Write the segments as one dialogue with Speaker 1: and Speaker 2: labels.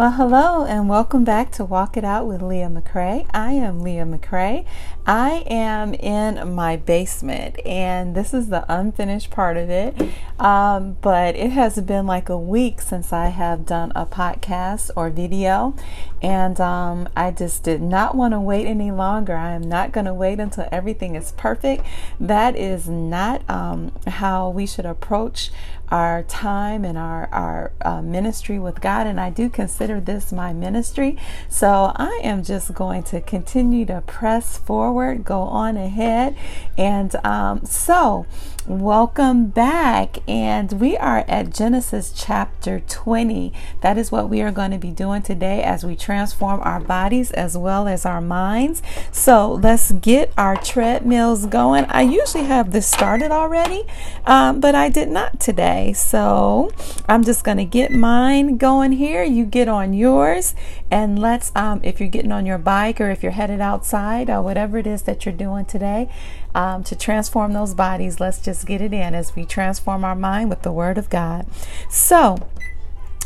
Speaker 1: Well, hello and welcome back to Walk It Out with Leah McCrae. I am Leah McCrae. I am in my basement, and this is the unfinished part of it. Um, but it has been like a week since I have done a podcast or video, and um, I just did not want to wait any longer. I am not going to wait until everything is perfect. That is not um, how we should approach our time and our, our uh, ministry with God. And I do consider this my ministry. So I am just going to continue to press forward, go on ahead. And um, so, welcome back. And we are at Genesis chapter 20. That is what we are going to be doing today as we transform our bodies as well as our minds. So, let's get our treadmills going. I usually have this started already, um, but I did not today. So I'm just going to get mine going here. You get on yours. And let's, um, if you're getting on your bike or if you're headed outside or whatever it is that you're doing today um, to transform those bodies, let's just get it in as we transform our mind with the Word of God. So,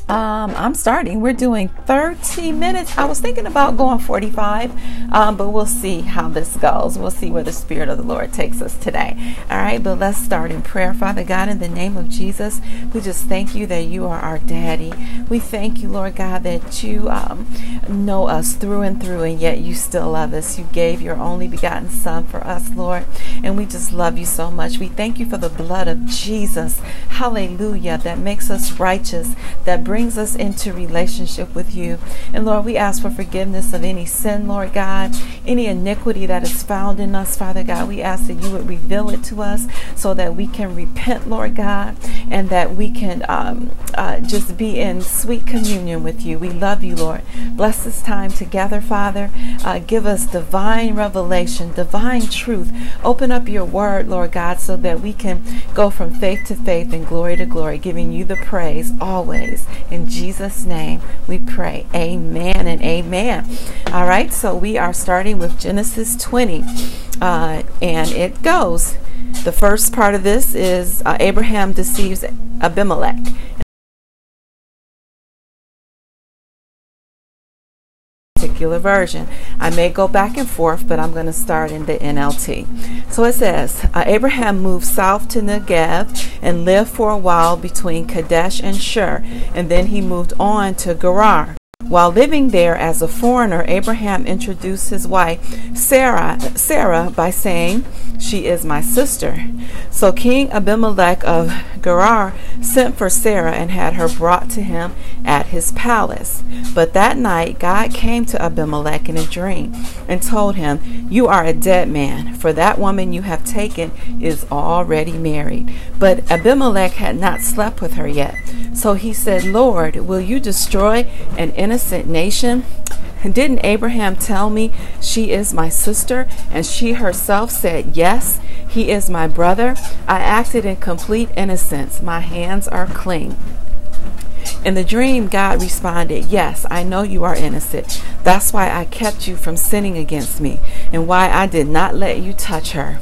Speaker 1: um, I'm starting. We're doing 30 minutes. I was thinking about going 45, um, but we'll see how this goes. We'll see where the Spirit of the Lord takes us today. All right, but let's start in prayer. Father God, in the name of Jesus, we just thank you that you are our daddy. We thank you, Lord God, that you um, know us through and through, and yet you still love us. You gave your only begotten Son for us, Lord, and we just love you so much. We thank you for the blood of Jesus. Hallelujah, that makes us righteous, that brings brings us into relationship with you. And Lord, we ask for forgiveness of any sin, Lord God, any iniquity that is found in us, Father God. We ask that you would reveal it to us so that we can repent, Lord God, and that we can um, uh, just be in sweet communion with you. We love you, Lord. Bless this time together, Father. Uh, give us divine revelation, divine truth. Open up your word, Lord God, so that we can go from faith to faith and glory to glory, giving you the praise always. In Jesus' name we pray. Amen and amen. All right, so we are starting with Genesis 20, uh, and it goes. The first part of this is uh, Abraham deceives Abimelech. particular version. I may go back and forth, but I'm going to start in the NLT. So it says uh, Abraham moved south to Negev and lived for a while between Kadesh and Shur, and then he moved on to Gerar. While living there as a foreigner, Abraham introduced his wife Sarah, Sarah by saying, "She is my sister." So King Abimelech of Gerar sent for Sarah and had her brought to him at his palace. But that night God came to Abimelech in a dream and told him, "You are a dead man, for that woman you have taken is already married." But Abimelech had not slept with her yet. So he said, "Lord, will you destroy an innocent innocent nation? Didn't Abraham tell me she is my sister? And she herself said, Yes, he is my brother. I acted in complete innocence. My hands are clean. In the dream, God responded, Yes, I know you are innocent. That's why I kept you from sinning against me, and why I did not let you touch her.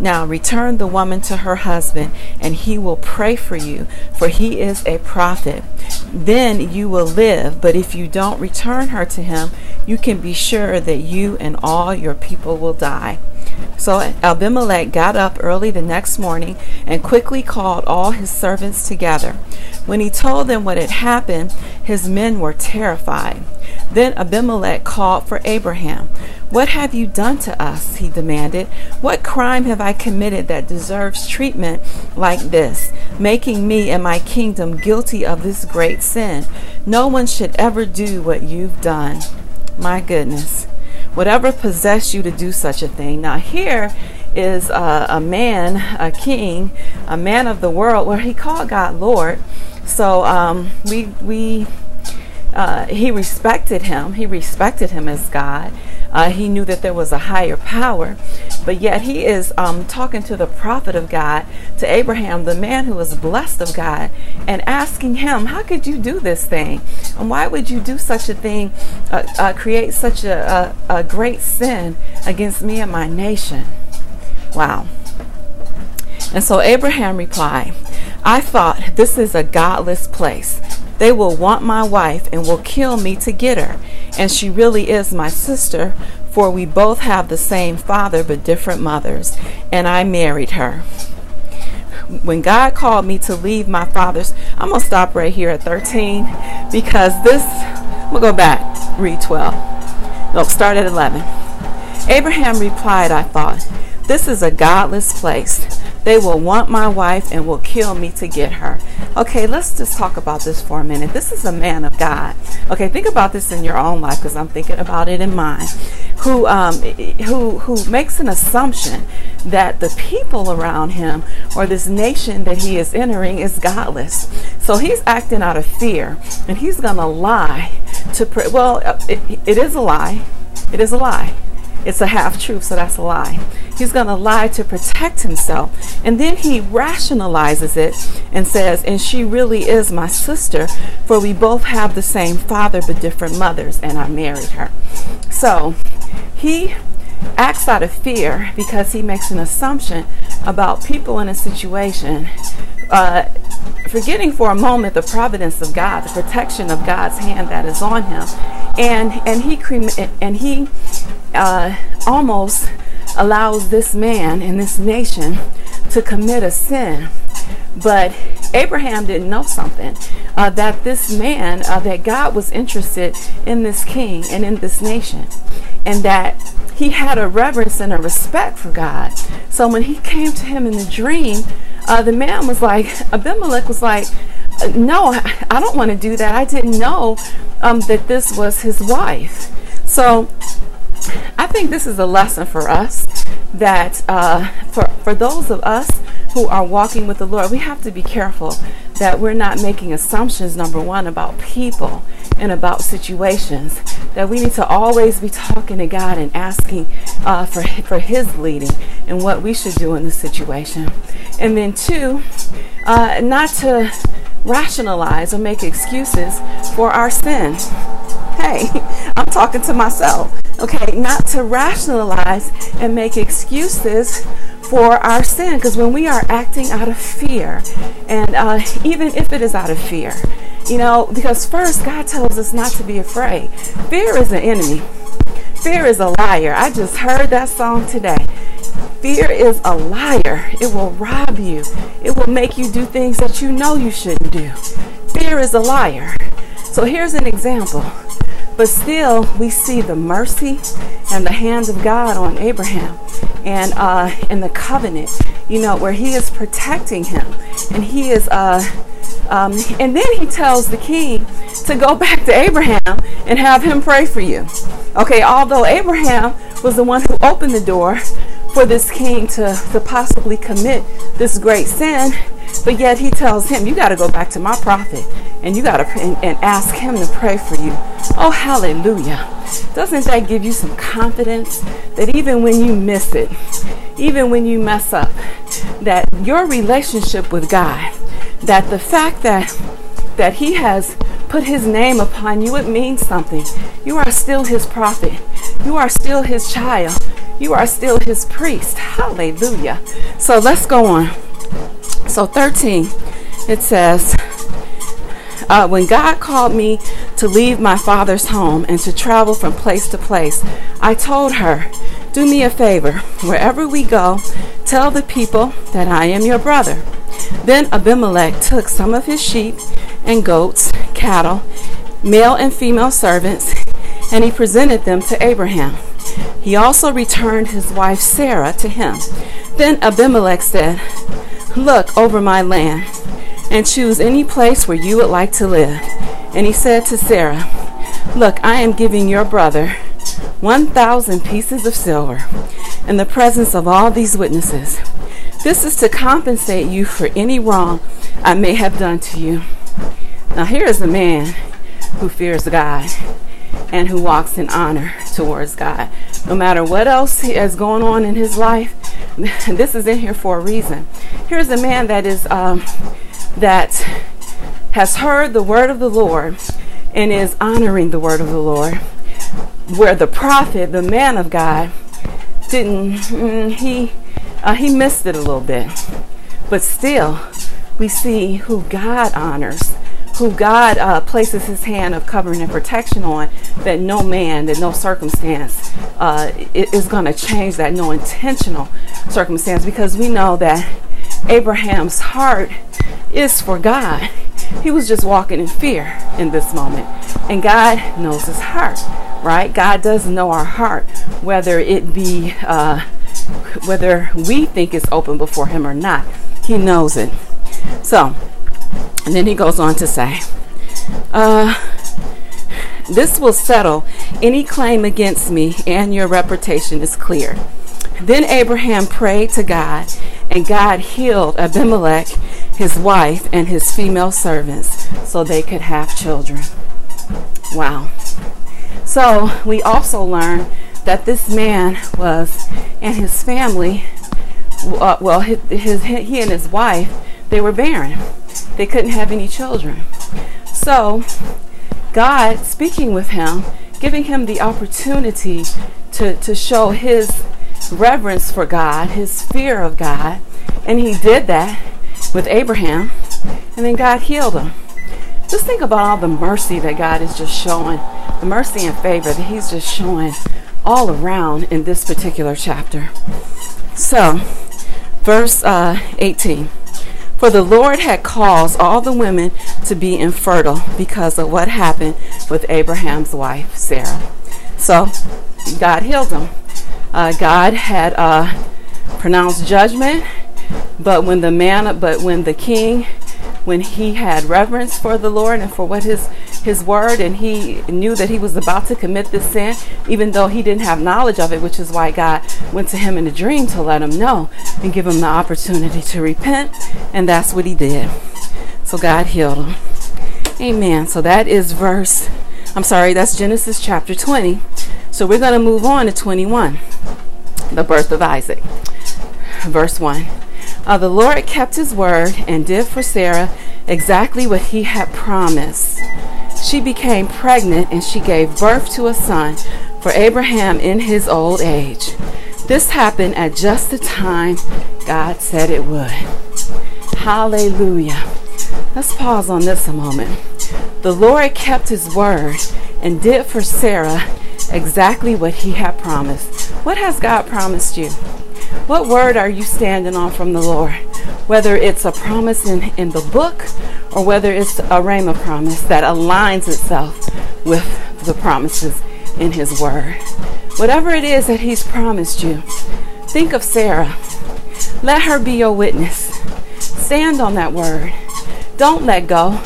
Speaker 1: Now return the woman to her husband, and he will pray for you, for he is a prophet. Then you will live, but if you don't return her to him, you can be sure that you and all your people will die. So Abimelech got up early the next morning and quickly called all his servants together. When he told them what had happened, his men were terrified. Then Abimelech called for Abraham. What have you done to us? he demanded. What crime have I committed that deserves treatment like this, making me and my kingdom guilty of this great sin? No one should ever do what you've done. My goodness. Whatever possessed you to do such a thing? Now, here is a, a man, a king, a man of the world, where he called God Lord. So um, we we uh, he respected him. He respected him as God. Uh, he knew that there was a higher power, but yet he is um, talking to the prophet of God, to Abraham, the man who was blessed of God, and asking him, How could you do this thing? And why would you do such a thing, uh, uh create such a, a, a great sin against me and my nation? Wow. And so Abraham replied, I thought this is a godless place They will want my wife and will kill me to get her. And she really is my sister, for we both have the same father but different mothers. And I married her. When God called me to leave my father's, I'm going to stop right here at 13 because this, we'll go back, read 12. No, start at 11. Abraham replied, I thought, this is a godless place. They will want my wife and will kill me to get her. Okay, let's just talk about this for a minute. This is a man of God. Okay, think about this in your own life because I'm thinking about it in mine. Who um, who who makes an assumption that the people around him or this nation that he is entering is godless. So he's acting out of fear and he's going to lie to pray. Well, it, it is a lie. It is a lie. It's a half truth, so that's a lie. He's going to lie to protect himself. And then he rationalizes it and says, And she really is my sister, for we both have the same father but different mothers, and I married her. So he acts out of fear because he makes an assumption about people in a situation. Uh, forgetting for a moment the providence of God, the protection of God's hand that is on him, and and he and he uh, almost allows this man and this nation to commit a sin. But Abraham didn't know something uh, that this man, uh, that God was interested in this king and in this nation, and that he had a reverence and a respect for God. So when he came to him in the dream, uh, the man was like, Abimelech was like, No, I don't want to do that. I didn't know um, that this was his wife. So I think this is a lesson for us that uh, for, for those of us who are walking with the Lord, we have to be careful that we're not making assumptions, number one, about people and about situations. That we need to always be talking to God and asking uh, for, for His leading and what we should do in the situation. And then, two, uh, not to rationalize or make excuses for our sin. Hey, I'm talking to myself. Okay, not to rationalize and make excuses for our sin. Because when we are acting out of fear, and uh, even if it is out of fear, you know, because first God tells us not to be afraid. Fear is an enemy. Fear is a liar. I just heard that song today. Fear is a liar. It will rob you. It will make you do things that you know you shouldn't do. Fear is a liar. So here's an example. But still, we see the mercy and the hand of God on Abraham and uh, in the covenant, you know, where he is protecting him. And he is, uh, um, and then he tells the king to go back to Abraham and have him pray for you. Okay, although Abraham was the one who opened the door for this king to, to possibly commit this great sin, but yet he tells him, You got to go back to my prophet and you got to and, and ask him to pray for you. Oh, hallelujah. Doesn't that give you some confidence that even when you miss it, even when you mess up, that your relationship with God, that the fact that that he has put his name upon you, it means something. You are still his prophet. You are still his child. You are still his priest. Hallelujah. So let's go on. So 13, it says, uh, when God called me to leave my father's home and to travel from place to place, I told her, Do me a favor. Wherever we go, tell the people that I am your brother. Then Abimelech took some of his sheep and goats, cattle, male and female servants, and he presented them to Abraham. He also returned his wife Sarah to him. Then Abimelech said, Look over my land and choose any place where you would like to live. And he said to Sarah, Look, I am giving your brother 1,000 pieces of silver in the presence of all these witnesses. This is to compensate you for any wrong I may have done to you. Now, here is a man who fears God and who walks in honor towards God. No matter what else is going on in his life, this is in here for a reason. Here's a man that is um, that has heard the word of the Lord and is honoring the word of the Lord. Where the prophet, the man of God, didn't mm, he uh, he missed it a little bit, but still we see who God honors who God uh, places his hand of covering and protection on, that no man, that no circumstance uh, is going to change that, no intentional circumstance, because we know that Abraham's heart is for God. He was just walking in fear in this moment. And God knows his heart, right? God does know our heart, whether it be, uh, whether we think it's open before him or not. He knows it. So, and then he goes on to say, uh, this will settle any claim against me, and your reputation is clear. Then Abraham prayed to God, and God healed Abimelech, his wife, and his female servants so they could have children. Wow. So we also learn that this man was, and his family, uh, well, his, his, he and his wife, they were barren. They couldn't have any children. So God speaking with him, giving him the opportunity to, to show his reverence for God, his fear of God. And he did that with Abraham. And then God healed him. Just think about all the mercy that God is just showing, the mercy and favor that he's just showing all around in this particular chapter. So, verse uh, 18. For the Lord had caused all the women to be infertile because of what happened with Abraham's wife, Sarah. So God healed them. Uh, God had uh, pronounced judgment, but when the man, but when the king, when he had reverence for the Lord and for what his his word and he knew that he was about to commit this sin, even though he didn't have knowledge of it, which is why God went to him in a dream to let him know and give him the opportunity to repent. And that's what he did. So God healed him. Amen. So that is verse, I'm sorry, that's Genesis chapter 20. So we're going to move on to 21, the birth of Isaac. Verse 1. Uh, the Lord kept his word and did for Sarah exactly what he had promised. She became pregnant and she gave birth to a son for Abraham in his old age. This happened at just the time God said it would. Hallelujah. Let's pause on this a moment. The Lord kept his word and did for Sarah exactly what he had promised. What has God promised you? What word are you standing on from the Lord? Whether it's a promise in, in the book or whether it's a rhema promise that aligns itself with the promises in His Word. Whatever it is that He's promised you, think of Sarah. Let her be your witness. Stand on that word. Don't let go.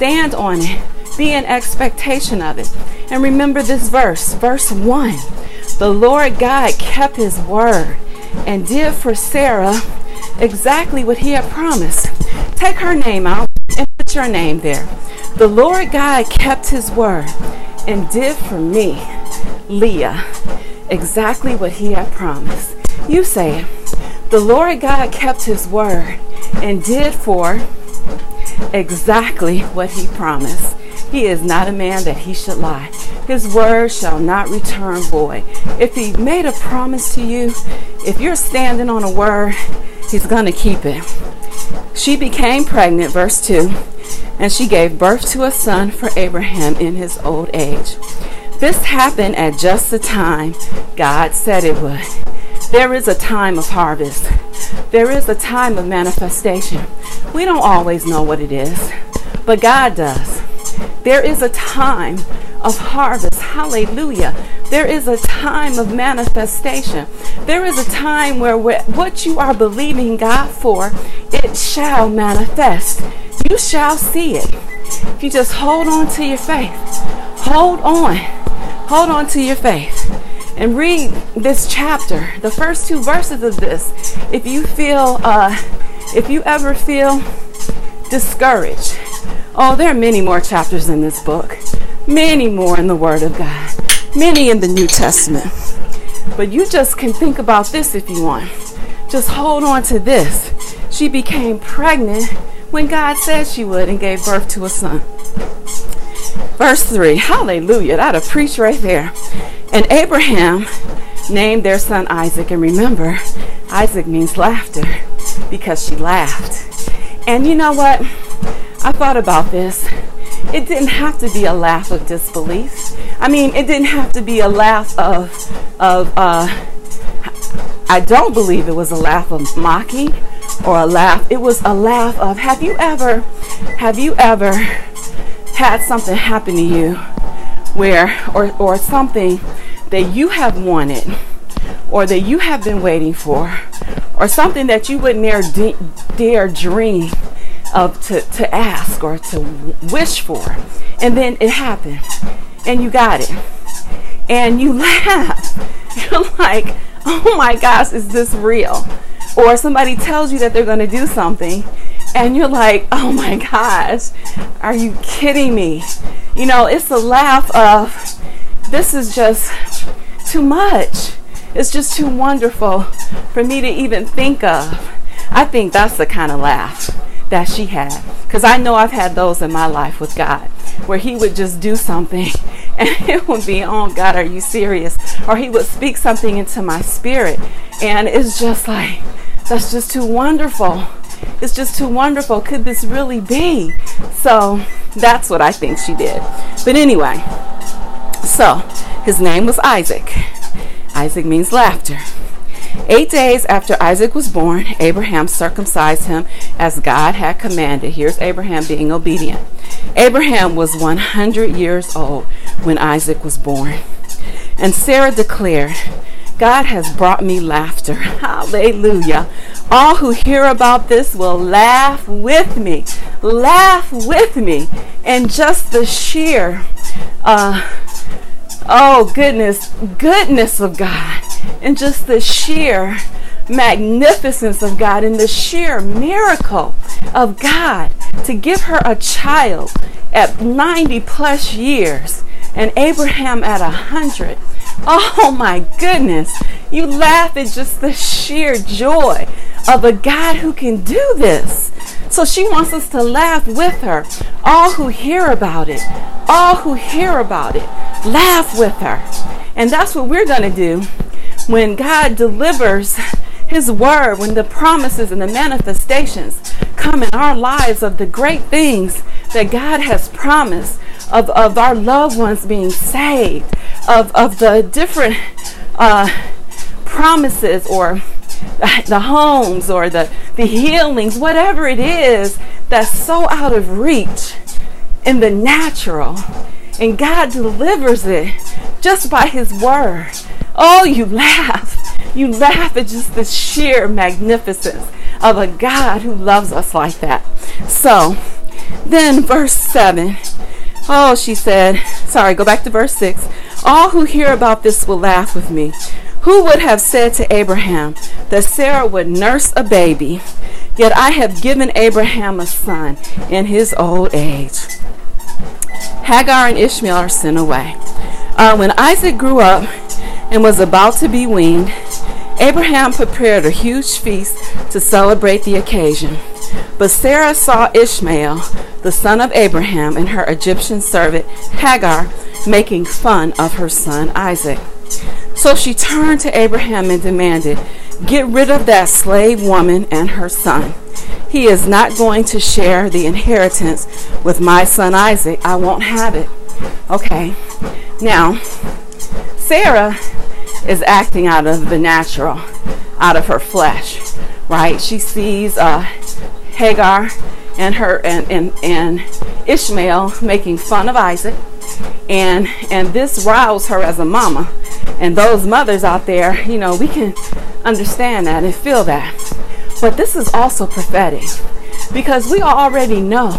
Speaker 1: Stand on it. Be in expectation of it. And remember this verse, verse 1. The Lord God kept his word and did for Sarah exactly what he had promised. Take her name out and put your name there. The Lord God kept his word and did for me, Leah, exactly what he had promised. You say it. The Lord God kept his word and did for exactly what he promised. He is not a man that he should lie. His word shall not return void. If he made a promise to you, if you're standing on a word, he's going to keep it. She became pregnant, verse 2, and she gave birth to a son for Abraham in his old age. This happened at just the time God said it would. There is a time of harvest. There is a time of manifestation. We don't always know what it is, but God does. There is a time of harvest. Hallelujah. There is a time of manifestation. There is a time where what you are believing God for, it shall manifest. You shall see it. If you just hold on to your faith, hold on. Hold on to your faith and read this chapter, the first two verses of this. If you feel, uh, if you ever feel discouraged, oh, there are many more chapters in this book, many more in the Word of God, many in the New Testament. But you just can think about this if you want. Just hold on to this. She became pregnant when God said she would and gave birth to a son. Verse 3, hallelujah, that'll preach right there. And Abraham named their son Isaac. And remember, Isaac means laughter because she laughed. And you know what?
Speaker 2: I thought about this. It didn't have to be a laugh of disbelief. I mean, it didn't have to be a laugh of, of uh, I don't believe it was a laugh of mocking or a laugh. It was a laugh of, have you ever, have you ever had something happen to you where, or, or something that you have wanted or that you have been waiting for or something that you would never dare dream of to, to ask or to wish for. And then it happened and you got it. And you laugh. You're like, oh my gosh, is this real? Or somebody tells you that they're going to do something and you're like, oh my gosh, are you kidding me? You know, it's the laugh of, this is just too much. It's just too wonderful for me to even think of. I think that's the kind of laugh that she had. Because I know I've had those in my life with God where He would just do something and it would be, oh God, are you serious? Or He would speak something into my spirit. And it's just like, that's just too wonderful. It's just too wonderful. Could this really be? So that's what I think she did. But anyway, so his name was Isaac. Isaac means laughter. Eight days after Isaac was born, Abraham circumcised him as God had commanded. Here's Abraham being obedient. Abraham was 100 years old when Isaac was born. And Sarah declared, God has brought me laughter. Hallelujah. All who hear about this will laugh with me. Laugh with me. And just the sheer, uh, oh goodness, goodness of God. And just the sheer magnificence of God and the sheer miracle of God to give her a child at 90 plus years and Abraham at 100 Oh my goodness. You laugh at just the sheer joy of a God who can do this. So she wants us to laugh with her. All who hear about it, all who hear about it, laugh with her. And that's what we're going to do when God delivers his word, when the promises and the manifestations come in our lives of the great things that God has promised of, of our loved ones being saved, of, of the different uh, promises or the homes or the, the healings, whatever it is that's so out of reach in the natural. And God delivers it just by His word. Oh, you laugh. You laugh at just the sheer magnificence of a God who loves us like that. So, then verse 7 Oh, she said, sorry, go back to verse 6. All who hear about this will laugh with me. Who would have said to Abraham that Sarah would nurse a baby? Yet I have given Abraham a son in his old age. Hagar and Ishmael are sent away. Uh, when Isaac grew up and was about to be weaned, Abraham prepared a huge feast to celebrate the occasion. But Sarah saw Ishmael, the son of Abraham, and her Egyptian servant Hagar making fun of her son Isaac. So she turned to Abraham and demanded, Get rid of that slave woman and her son. He is not going to share the inheritance with my son Isaac. I won't have it. Okay. Now, Sarah is acting out of the natural, out of her flesh, right? She sees uh, Hagar and her and, and, and Ishmael making fun of Isaac. And and this roused her as a mama. And those mothers out there, you know, we can understand that and feel that. But this is also prophetic because we already know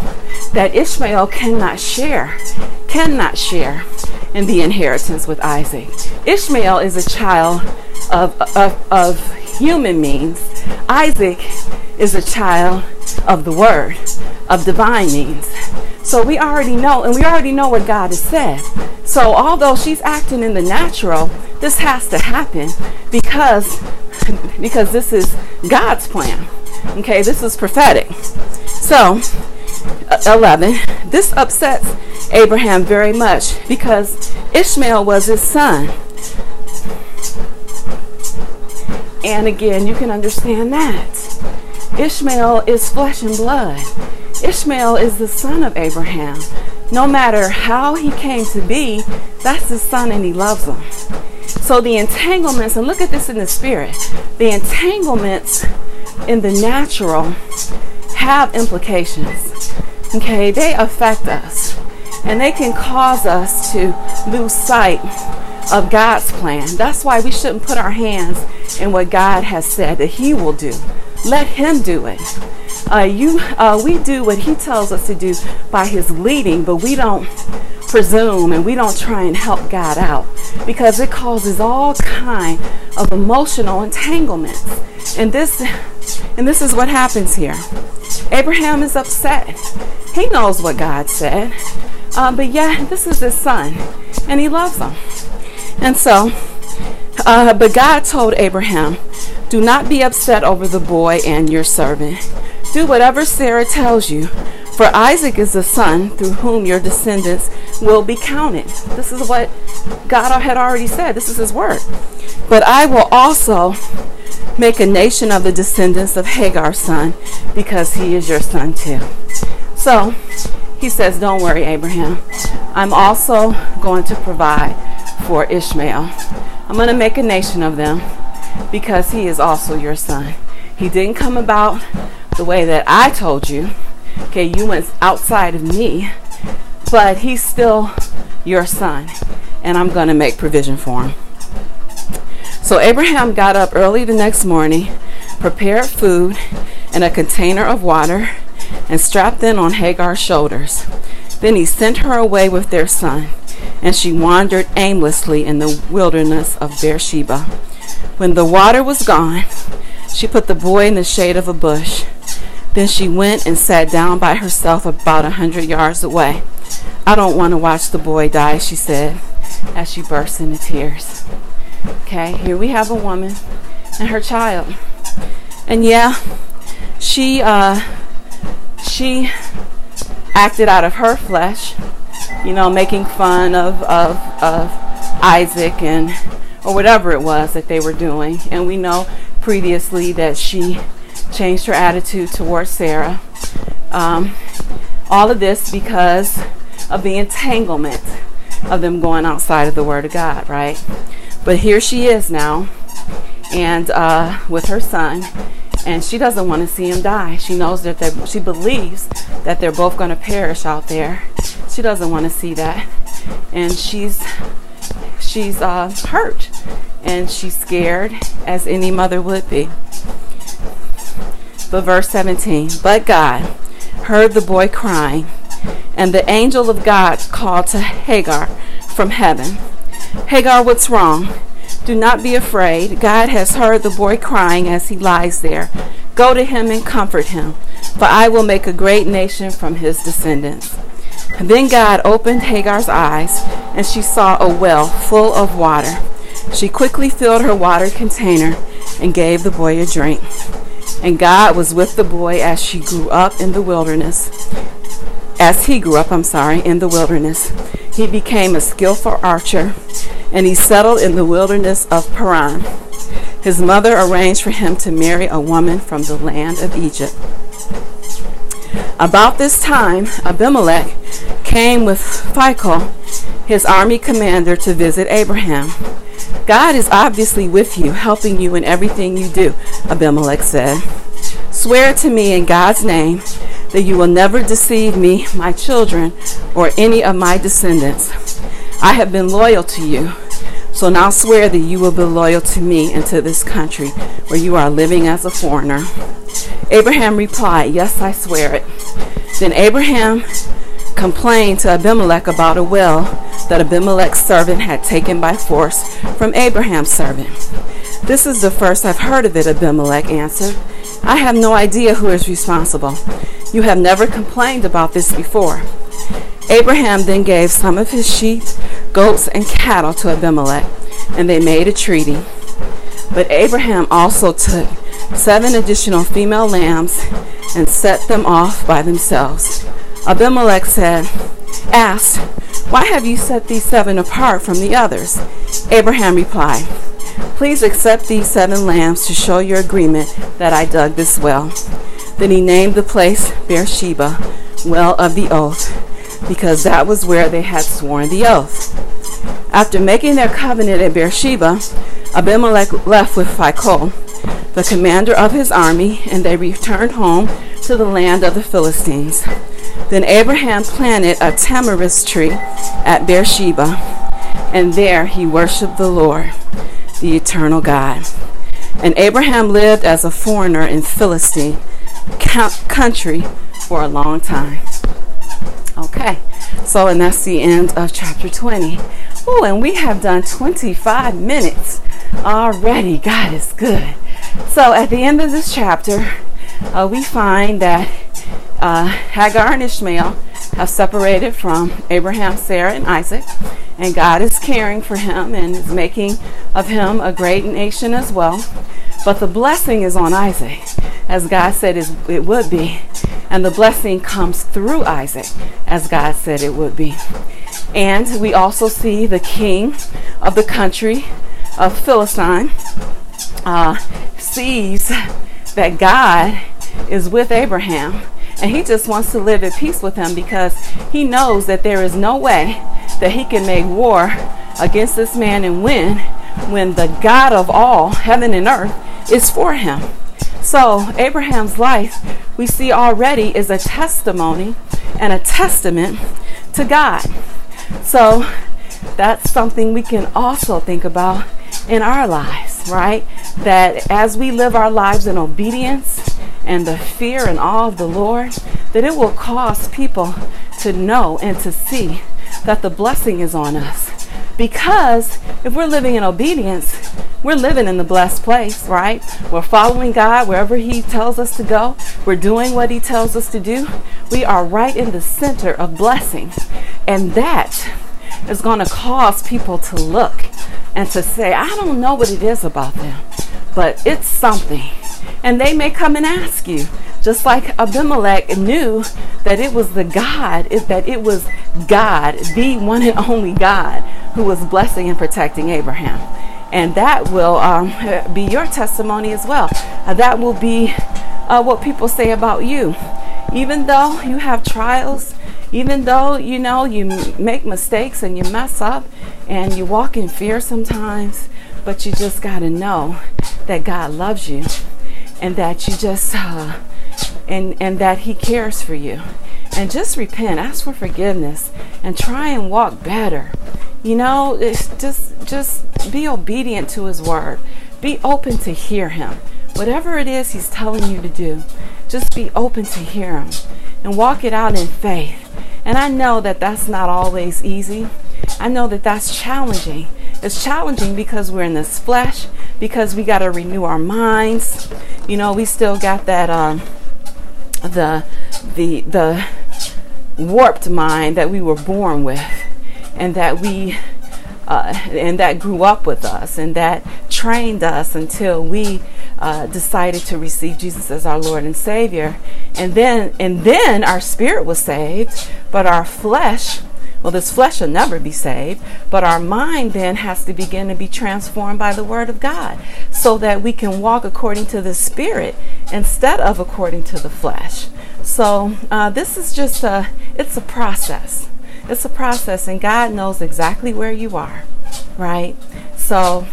Speaker 2: that Ishmael cannot share, cannot share in the inheritance with Isaac. Ishmael is a child of, of, of human means. Isaac is a child of the word, of divine means. So we already know, and we already know what God has said. So although she's acting in the natural, this has to happen because because this is God's plan. Okay, this is prophetic. So, uh, 11. This upsets Abraham very much because Ishmael was his son. And again, you can understand that. Ishmael is flesh and blood. Ishmael is the son of Abraham. No matter how he came to be, that's his son and he loves him. So the entanglements, and look at this in the spirit, the entanglements in the natural have implications. Okay, they affect us and they can cause us to lose sight of God's plan. That's why we shouldn't put our hands in what God has said that He will do. Let Him do it. Uh, you, uh, we do what He tells us to do by His leading, but we don't presume and we don't try and help God out because it causes all kind of emotional entanglements. And this, and this is what happens here. Abraham is upset. He knows what God said, uh, but yeah, this is his son, and he loves him. And so, uh, but God told Abraham, Do not be upset over the boy and your servant. Do whatever Sarah tells you, for Isaac is the son through whom your descendants will be counted. This is what God had already said. This is his word. But I will also make a nation of the descendants of Hagar's son, because he is your son too. So he says, Don't worry, Abraham. I'm also going to provide for Ishmael. I'm going to make a nation of them because he is also your son. He didn't come about the way that I told you. Okay, you went outside of me, but he's still your son, and I'm going to make provision for him. So Abraham got up early the next morning, prepared food and a container of water, and strapped them on Hagar's shoulders. Then he sent her away with their son, and she wandered aimlessly in the wilderness of Beersheba. When the water was gone, she put the boy in the shade of a bush. Then she went and sat down by herself about a hundred yards away. I don't want to watch the boy die, she said, as she burst into tears. Okay, here we have a woman and her child. And yeah, she uh she acted out of her flesh, you know, making fun of of of Isaac and or whatever it was that they were doing. And we know previously that she changed her attitude towards Sarah. Um, all of this because of the entanglement of them going outside of the Word of God, right? But here she is now, and uh, with her son, and she doesn't want to see him die. She knows that she believes that they're both going to perish out there. She doesn't want to see that, and she's she's uh, hurt, and she's scared, as any mother would be. But verse 17, but God heard the boy crying, and the angel of God called to Hagar from heaven. Hagar, what's wrong? Do not be afraid. God has heard the boy crying as he lies there. Go to him and comfort him, for I will make a great nation from his descendants. Then God opened Hagar's eyes, and she saw a well full of water. She quickly filled her water container and gave the boy a drink. And God was with the boy as she grew up in the wilderness. As he grew up, I'm sorry, in the wilderness. He became a skillful archer, and he settled in the wilderness of Paran. His mother arranged for him to marry a woman from the land of Egypt. About this time, Abimelech came with Phicol, his army commander, to visit Abraham. God is obviously with you, helping you in everything you do, Abimelech said. Swear to me in God's name that you will never deceive me, my children, or any of my descendants. I have been loyal to you. So now swear that you will be loyal to me and to this country where you are living as a foreigner. Abraham replied, Yes, I swear it. Then Abraham complained to Abimelech about a well that Abimelech's servant had taken by force from Abraham's servant. This is the first I've heard of it, Abimelech answered. I have no idea who is responsible. You have never complained about this before. Abraham then gave some of his sheep, goats, and cattle to Abimelech, and they made a treaty. But Abraham also took seven additional female lambs and set them off by themselves. Abimelech said, asked, Why have you set these seven apart from the others? Abraham replied, Please accept these seven lambs to show your agreement that I dug this well. Then he named the place Beersheba, well of the oath, because that was where they had sworn the oath. After making their covenant at Beersheba, Abimelech left with Phicol, the commander of his army, and they returned home to the land of the Philistines. Then Abraham planted a tamarisk tree at Beersheba, and there he worshiped the Lord, the eternal God. And Abraham lived as a foreigner in Philistine country for a long time. Okay, so and that's the end of chapter 20. Oh, and we have done 25 minutes already. God is good. So at the end of this chapter, uh, we find that uh, Hagar and Ishmael have separated from Abraham, Sarah, and Isaac, and God is caring for him and is making of him a great nation as well. But the blessing is on Isaac, as God said it would be, and the blessing comes through Isaac, as God said it would be. And we also see the king of the country of Philistine uh, sees that God is with Abraham and he just wants to live at peace with him because he knows that there is no way that he can make war against this man and win when the God of all, heaven and earth, is for him. So, Abraham's life, we see already, is a testimony and a testament to God. So, that's something we can also think about in our lives, right? That as we live our lives in obedience and the fear and awe of the Lord, that it will cause people to know and to see that the blessing is on us. Because if we're living in obedience, we're living in the blessed place, right? We're following God wherever He tells us to go. We're doing what He tells us to do. We are right in the center of blessing. And that is going to cause people to look and to say, I don't know what it is about them, but it's something. And they may come and ask you, just like Abimelech knew that it was the God, that it was God, the one and only God, who was blessing and protecting Abraham. And that will um, be your testimony as well. Uh, that will be uh, what people say about you. Even though you have trials, even though you know you make mistakes and you mess up and you walk in fear sometimes, but you just got to know that God loves you and that you just uh, and and that he cares for you and just repent ask for forgiveness and try and walk better. You know it's just just be obedient to his word. Be open to hear him. Whatever it is he's telling you to do just be open to hear him and walk it out in faith. And i know that that's not always easy. I know that that's challenging. It's challenging because we're in this flesh because we got to renew our minds. You know we still got that um the the the warped mind that we were born with and that we uh, and that grew up with us and that trained us until we uh, decided to receive Jesus as our Lord and Savior and then and then our spirit was saved but our flesh well, this flesh will never be saved, but our mind then has to begin to be transformed by the Word of God so that we can walk according to the Spirit instead of according to the flesh. So, uh, this is just a, it's a process. It's a process, and God knows exactly where you are, right? So,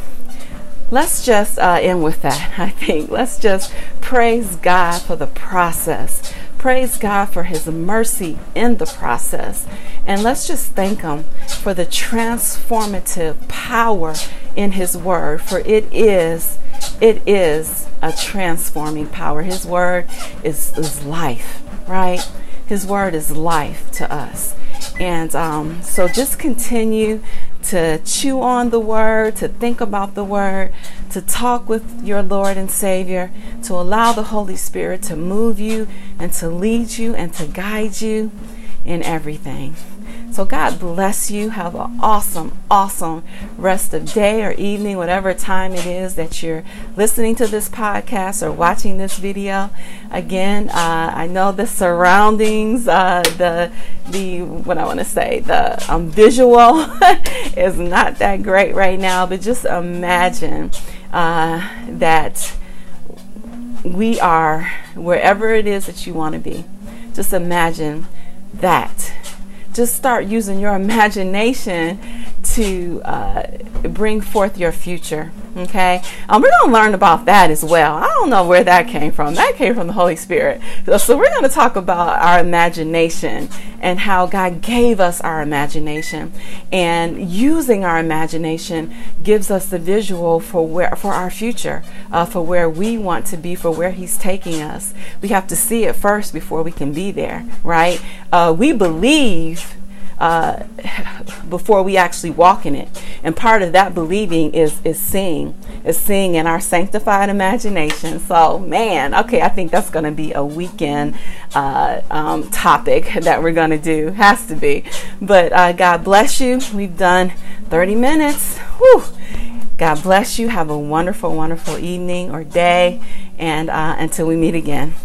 Speaker 2: let's just uh, end with that, I think. Let's just praise God for the process. Praise God for His mercy in the process. And let's just thank Him for the transformative power in His Word, for it is, it is a transforming power. His Word is, is life, right? His Word is life to us. And um, so just continue to chew on the Word, to think about the Word, to talk with your Lord and Savior, to allow the Holy Spirit to move you and to lead you and to guide you in everything. So God bless you. Have an awesome, awesome rest of day or evening, whatever time it is that you're listening to this podcast or watching this video. Again, uh, I know the surroundings, uh, the the what I want to say, the um, visual is not that great right now, but just imagine uh, that we are wherever it is that you want to be. Just imagine that. Just start using your imagination to uh, bring forth your future. Okay, um, we're going to learn about that as well. I don't know where that came from. That came from the Holy Spirit. So, we're going to talk about our imagination and how God gave us our imagination, and using our imagination gives us the visual for where for our future, uh, for where we want to be, for where He's taking us. We have to see it first before we can be there, right? Uh, we believe uh, before we actually walk in it. And part of that believing is is seeing, is seeing in our sanctified imagination. So, man, okay, I think that's going to be a weekend uh, um, topic that we're going to do. Has to be. But uh, God bless you. We've done 30 minutes. Whew. God bless you. Have a wonderful, wonderful evening or day. And uh, until we meet again.